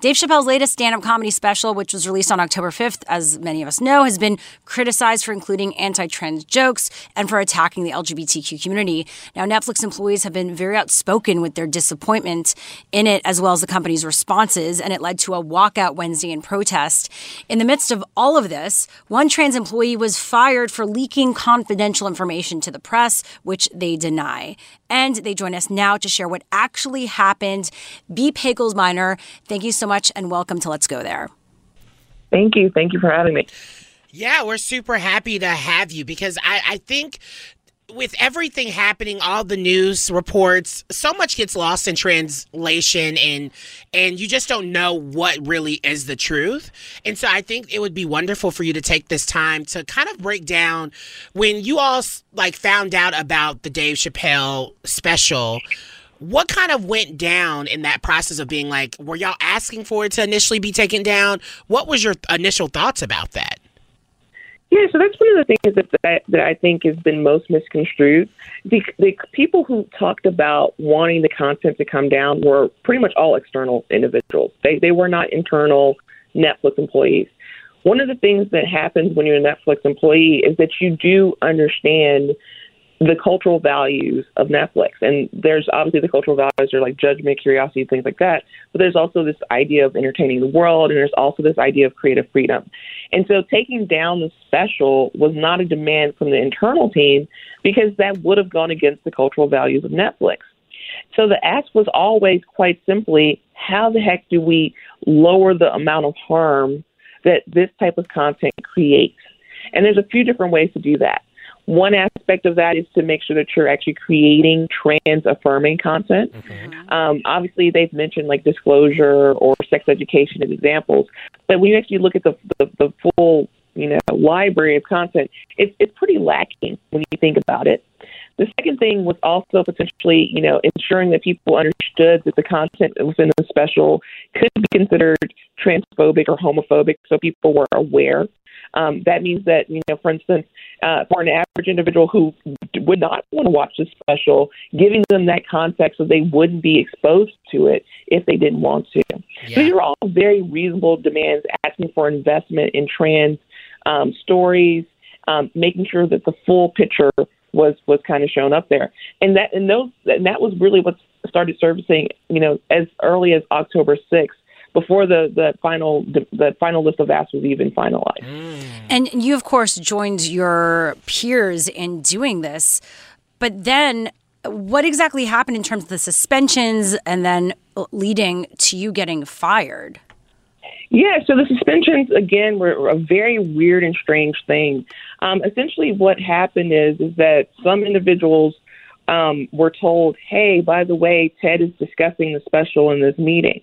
Dave Chappelle's latest stand up comedy special, which was released on October 5th, as many of us know, has been criticized for including anti trans jokes and for attacking the LGBTQ community. Now, Netflix employees have been very outspoken with their disappointment in it, as well as the company's responses, and it led to a walkout Wednesday in protest. In the midst of all of this, one trans employee was fired for leaking confidential information to the press, which they deny. And they join us now to share what actually happened. B Pagels-Minor, thank you so much and welcome to Let's Go There. Thank you. Thank you for having me. Yeah, we're super happy to have you because I, I think with everything happening, all the news reports, so much gets lost in translation and and you just don't know what really is the truth. And so I think it would be wonderful for you to take this time to kind of break down when you all like found out about the Dave Chappelle special. What kind of went down in that process of being like, were y'all asking for it to initially be taken down? What was your initial thoughts about that? Yeah, so that's one of the things that that, that I think has been most misconstrued. The, the people who talked about wanting the content to come down were pretty much all external individuals. They they were not internal Netflix employees. One of the things that happens when you're a Netflix employee is that you do understand the cultural values of Netflix. And there's obviously the cultural values are like judgment, curiosity, things like that. But there's also this idea of entertaining the world, and there's also this idea of creative freedom. And so taking down the special was not a demand from the internal team because that would have gone against the cultural values of Netflix. So the ask was always quite simply, how the heck do we lower the amount of harm that this type of content creates? And there's a few different ways to do that. One aspect of that is to make sure that you're actually creating trans affirming content. Mm-hmm. Um, obviously, they've mentioned like disclosure or sex education as examples, but when you actually look at the, the, the full you know library of content, it's it's pretty lacking when you think about it. The second thing was also potentially, you know, ensuring that people understood that the content within the special could be considered transphobic or homophobic, so people were aware. Um, that means that, you know, for instance, uh, for an average individual who would not want to watch the special, giving them that context so they wouldn't be exposed to it if they didn't want to. Yeah. These are all very reasonable demands asking for investment in trans um, stories, um, making sure that the full picture was was kind of shown up there, and that and those and that was really what started surfacing, you know, as early as October sixth before the the final the, the final list of asks was even finalized. Mm. And you, of course, joined your peers in doing this, but then what exactly happened in terms of the suspensions and then leading to you getting fired? Yeah, so the suspensions again were a very weird and strange thing. Um, essentially, what happened is is that some individuals um, were told, "Hey, by the way, Ted is discussing the special in this meeting,"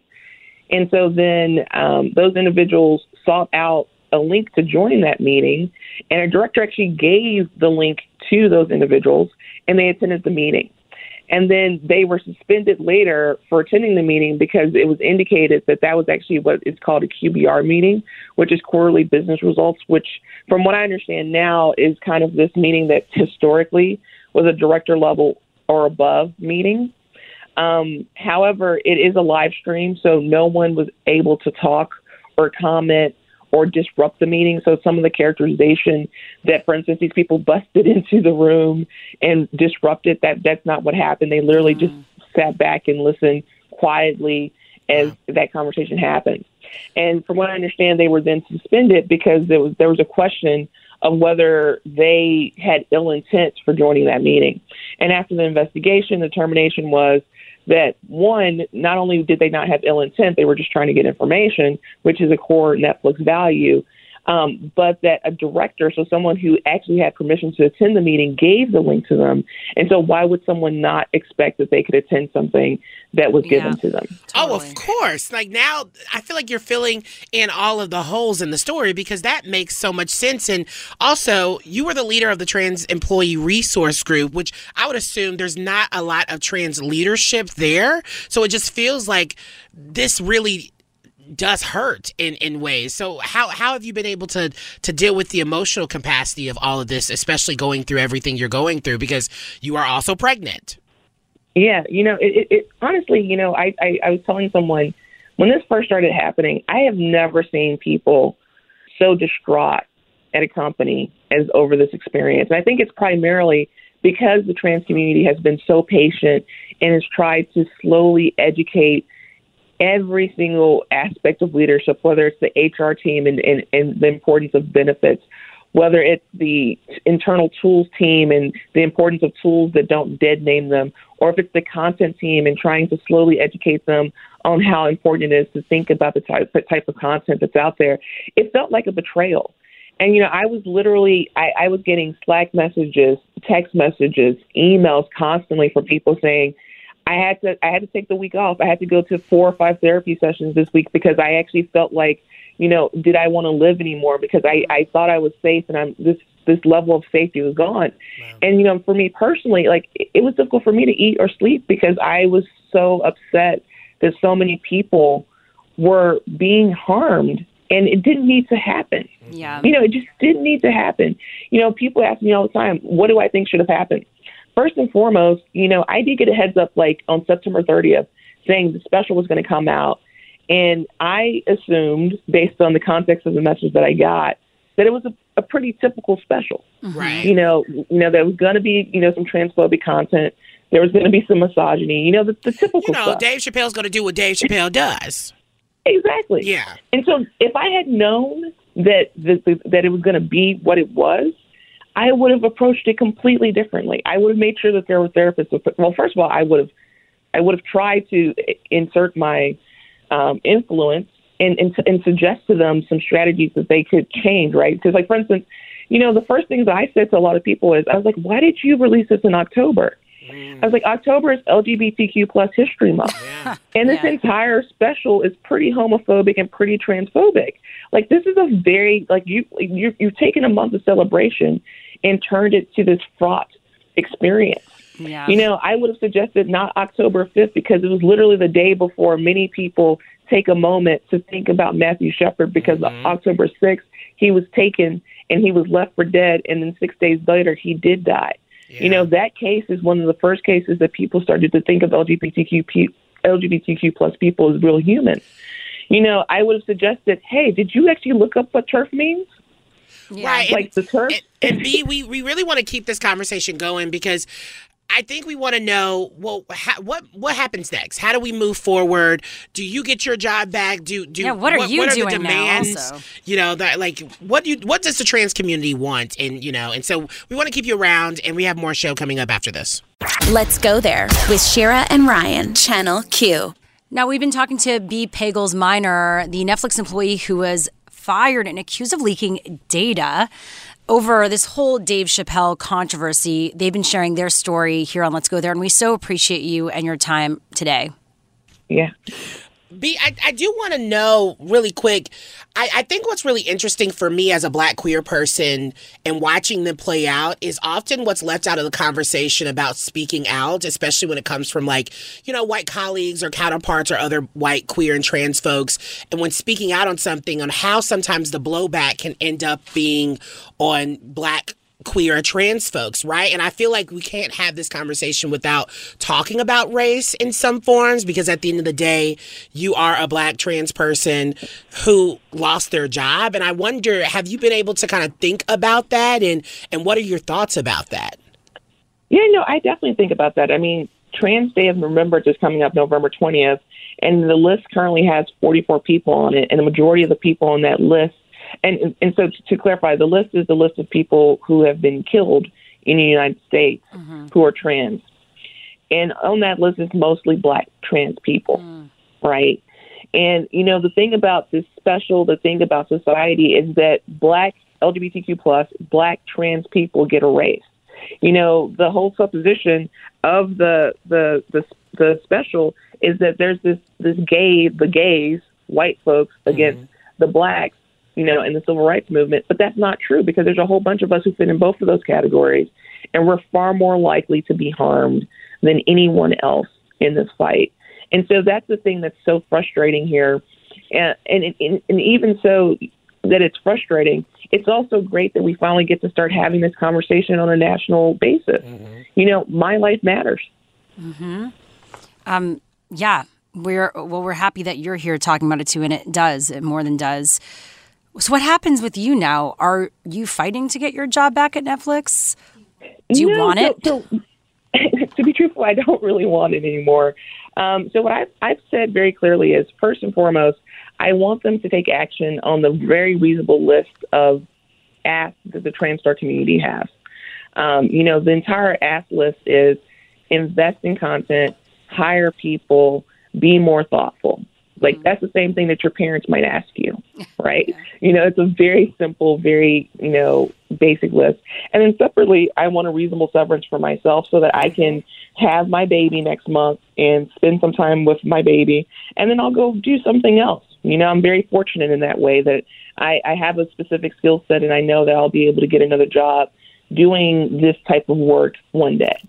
And so then um, those individuals sought out a link to join that meeting, and a director actually gave the link to those individuals, and they attended the meeting. And then they were suspended later for attending the meeting because it was indicated that that was actually what is called a QBR meeting, which is quarterly business results, which, from what I understand now, is kind of this meeting that historically was a director level or above meeting. Um, however, it is a live stream, so no one was able to talk or comment or disrupt the meeting. So some of the characterization that, for instance, these people busted into the room and disrupted that that's not what happened. They literally mm. just sat back and listened quietly as that conversation happened. And from what I understand, they were then suspended because there was there was a question of whether they had ill intent for joining that meeting. And after the investigation, the termination was that one, not only did they not have ill intent, they were just trying to get information, which is a core Netflix value um, but that a director, so someone who actually had permission to attend the meeting, gave the link to them. And so, why would someone not expect that they could attend something that was given yeah, to them? Totally. Oh, of course. Like now, I feel like you're filling in all of the holes in the story because that makes so much sense. And also, you were the leader of the Trans Employee Resource Group, which I would assume there's not a lot of trans leadership there. So it just feels like this really does hurt in, in ways. So how how have you been able to to deal with the emotional capacity of all of this, especially going through everything you're going through because you are also pregnant? Yeah, you know, it, it, honestly, you know, I, I I was telling someone when this first started happening, I have never seen people so distraught at a company as over this experience. And I think it's primarily because the trans community has been so patient and has tried to slowly educate every single aspect of leadership, whether it's the HR team and, and, and the importance of benefits, whether it's the internal tools team and the importance of tools that don't dead name them, or if it's the content team and trying to slowly educate them on how important it is to think about the type, the type of content that's out there, it felt like a betrayal. And you know, I was literally I, I was getting Slack messages, text messages, emails constantly from people saying, I had to I had to take the week off. I had to go to four or five therapy sessions this week because I actually felt like, you know, did I want to live anymore? Because I I thought I was safe and I'm this this level of safety was gone. Wow. And you know, for me personally, like it, it was difficult for me to eat or sleep because I was so upset that so many people were being harmed and it didn't need to happen. Yeah. You know, it just didn't need to happen. You know, people ask me all the time, what do I think should have happened? First and foremost, you know, I did get a heads up like on September 30th saying the special was going to come out. And I assumed, based on the context of the message that I got, that it was a, a pretty typical special. Mm-hmm. Right. You know, you know, there was going to be, you know, some transphobic content. There was going to be some misogyny. You know, the, the typical You know, stuff. Dave Chappelle's going to do what Dave Chappelle does. Exactly. Yeah. And so, if I had known that that, that it was going to be what it was, I would have approached it completely differently. I would have made sure that there were therapists. Well, first of all, I would have, I would have tried to insert my um, influence and, and and suggest to them some strategies that they could change. Right? Because, like for instance, you know, the first things I said to a lot of people is, I was like, why did you release this in October? Mm. I was like, October is LGBTQ plus History Month, yeah. and this yeah. entire special is pretty homophobic and pretty transphobic. Like, this is a very like you you you've taken a month of celebration and turned it to this fraught experience. Yeah. You know, I would have suggested not October 5th because it was literally the day before many people take a moment to think about Matthew Shepard because mm-hmm. October 6th, he was taken and he was left for dead. And then six days later, he did die. Yeah. You know, that case is one of the first cases that people started to think of LGBTQ, LGBTQ plus people as real humans. You know, I would have suggested, hey, did you actually look up what TERF means? Yeah. Right. Like and, the TERF. And, and B, we, we really want to keep this conversation going because I think we want to know well what what happens next. How do we move forward? Do you get your job back? Do do yeah? What are what, you what are doing the demands? now? Also? You know that like what do you, what does the trans community want? And you know, and so we want to keep you around, and we have more show coming up after this. Let's go there with Shira and Ryan, Channel Q. Now we've been talking to B. Pagels Minor, the Netflix employee who was fired and accused of leaking data over this whole Dave Chappelle controversy. They've been sharing their story here on Let's Go There, and we so appreciate you and your time today. Yeah. B, I, I do want to know really quick. I, I think what's really interesting for me as a black queer person and watching them play out is often what's left out of the conversation about speaking out, especially when it comes from like, you know, white colleagues or counterparts or other white queer and trans folks. And when speaking out on something, on how sometimes the blowback can end up being on black queer or trans folks, right? And I feel like we can't have this conversation without talking about race in some forms because at the end of the day, you are a black trans person who lost their job. And I wonder, have you been able to kind of think about that and and what are your thoughts about that? Yeah, no, I definitely think about that. I mean, Trans Day of Remembrance is coming up November 20th, and the list currently has 44 people on it, and the majority of the people on that list and and so to clarify, the list is the list of people who have been killed in the United States mm-hmm. who are trans, and on that list is mostly black trans people, mm. right? And you know the thing about this special, the thing about society is that black LGBTQ plus black trans people get erased. You know the whole supposition of the the the the special is that there's this this gay the gays white folks against mm-hmm. the blacks you know, in the civil rights movement. But that's not true because there's a whole bunch of us who fit in both of those categories, and we're far more likely to be harmed than anyone else in this fight. And so that's the thing that's so frustrating here. And, and, and, and even so that it's frustrating, it's also great that we finally get to start having this conversation on a national basis. Mm-hmm. You know, my life matters. Mm-hmm. Um, yeah, we're well. We're happy that you're here talking about it too, and it does. It more than does. So what happens with you now? Are you fighting to get your job back at Netflix? Do you no, want it? So, so, to be truthful, I don't really want it anymore. Um, so what I've, I've said very clearly is, first and foremost, I want them to take action on the very reasonable list of asks that the Transtar community has. Um, you know, the entire ask list is invest in content, hire people, be more thoughtful. Like mm-hmm. that's the same thing that your parents might ask you, right? yeah. You know, it's a very simple, very, you know, basic list. And then separately, I want a reasonable severance for myself so that I can have my baby next month and spend some time with my baby. And then I'll go do something else. You know, I'm very fortunate in that way that I, I have a specific skill set and I know that I'll be able to get another job doing this type of work one day.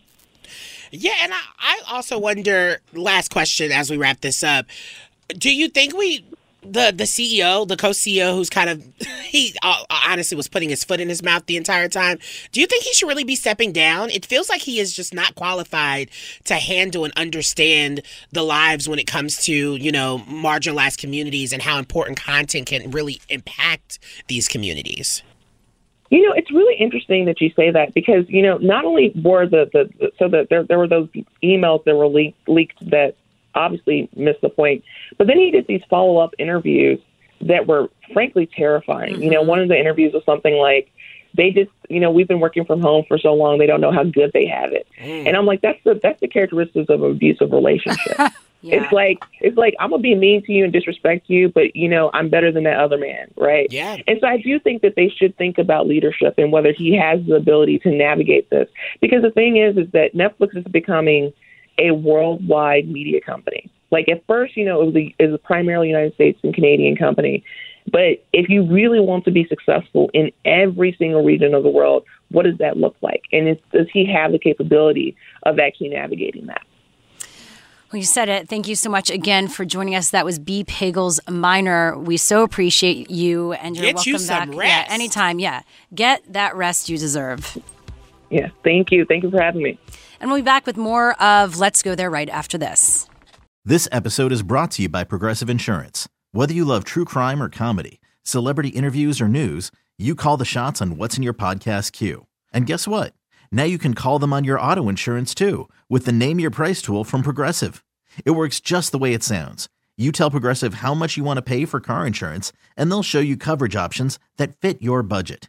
Yeah, and I, I also wonder, last question as we wrap this up do you think we the the CEO, the co-CEO, who's kind of he uh, honestly was putting his foot in his mouth the entire time. Do you think he should really be stepping down? It feels like he is just not qualified to handle and understand the lives when it comes to you know marginalized communities and how important content can really impact these communities. You know, it's really interesting that you say that because you know not only were the the so that there there were those emails that were leaked leaked that obviously missed the point. But then he did these follow up interviews that were frankly terrifying. Mm-hmm. You know, mm-hmm. one of the interviews was something like, they just, you know, we've been working from home for so long, they don't know how good they have it. Mm. And I'm like, that's the that's the characteristics of an abusive relationship. yeah. It's like it's like I'm gonna be mean to you and disrespect you, but you know I'm better than that other man, right? Yeah. And so I do think that they should think about leadership and whether he has the ability to navigate this. Because the thing is, is that Netflix is becoming a worldwide media company. Like at first, you know, it was a, it was a primarily United States and Canadian company. But if you really want to be successful in every single region of the world, what does that look like? And is, does he have the capability of actually navigating that? Well, you said it. Thank you so much again for joining us. That was B. Pagels Minor. We so appreciate you, and you're Get welcome you back. Rest. Yeah, anytime. Yeah, get that rest you deserve. Yeah, thank you. Thank you for having me. And we'll be back with more of Let's Go There right after this. This episode is brought to you by Progressive Insurance. Whether you love true crime or comedy, celebrity interviews or news, you call the shots on what's in your podcast queue. And guess what? Now you can call them on your auto insurance too with the Name Your Price tool from Progressive. It works just the way it sounds. You tell Progressive how much you want to pay for car insurance, and they'll show you coverage options that fit your budget.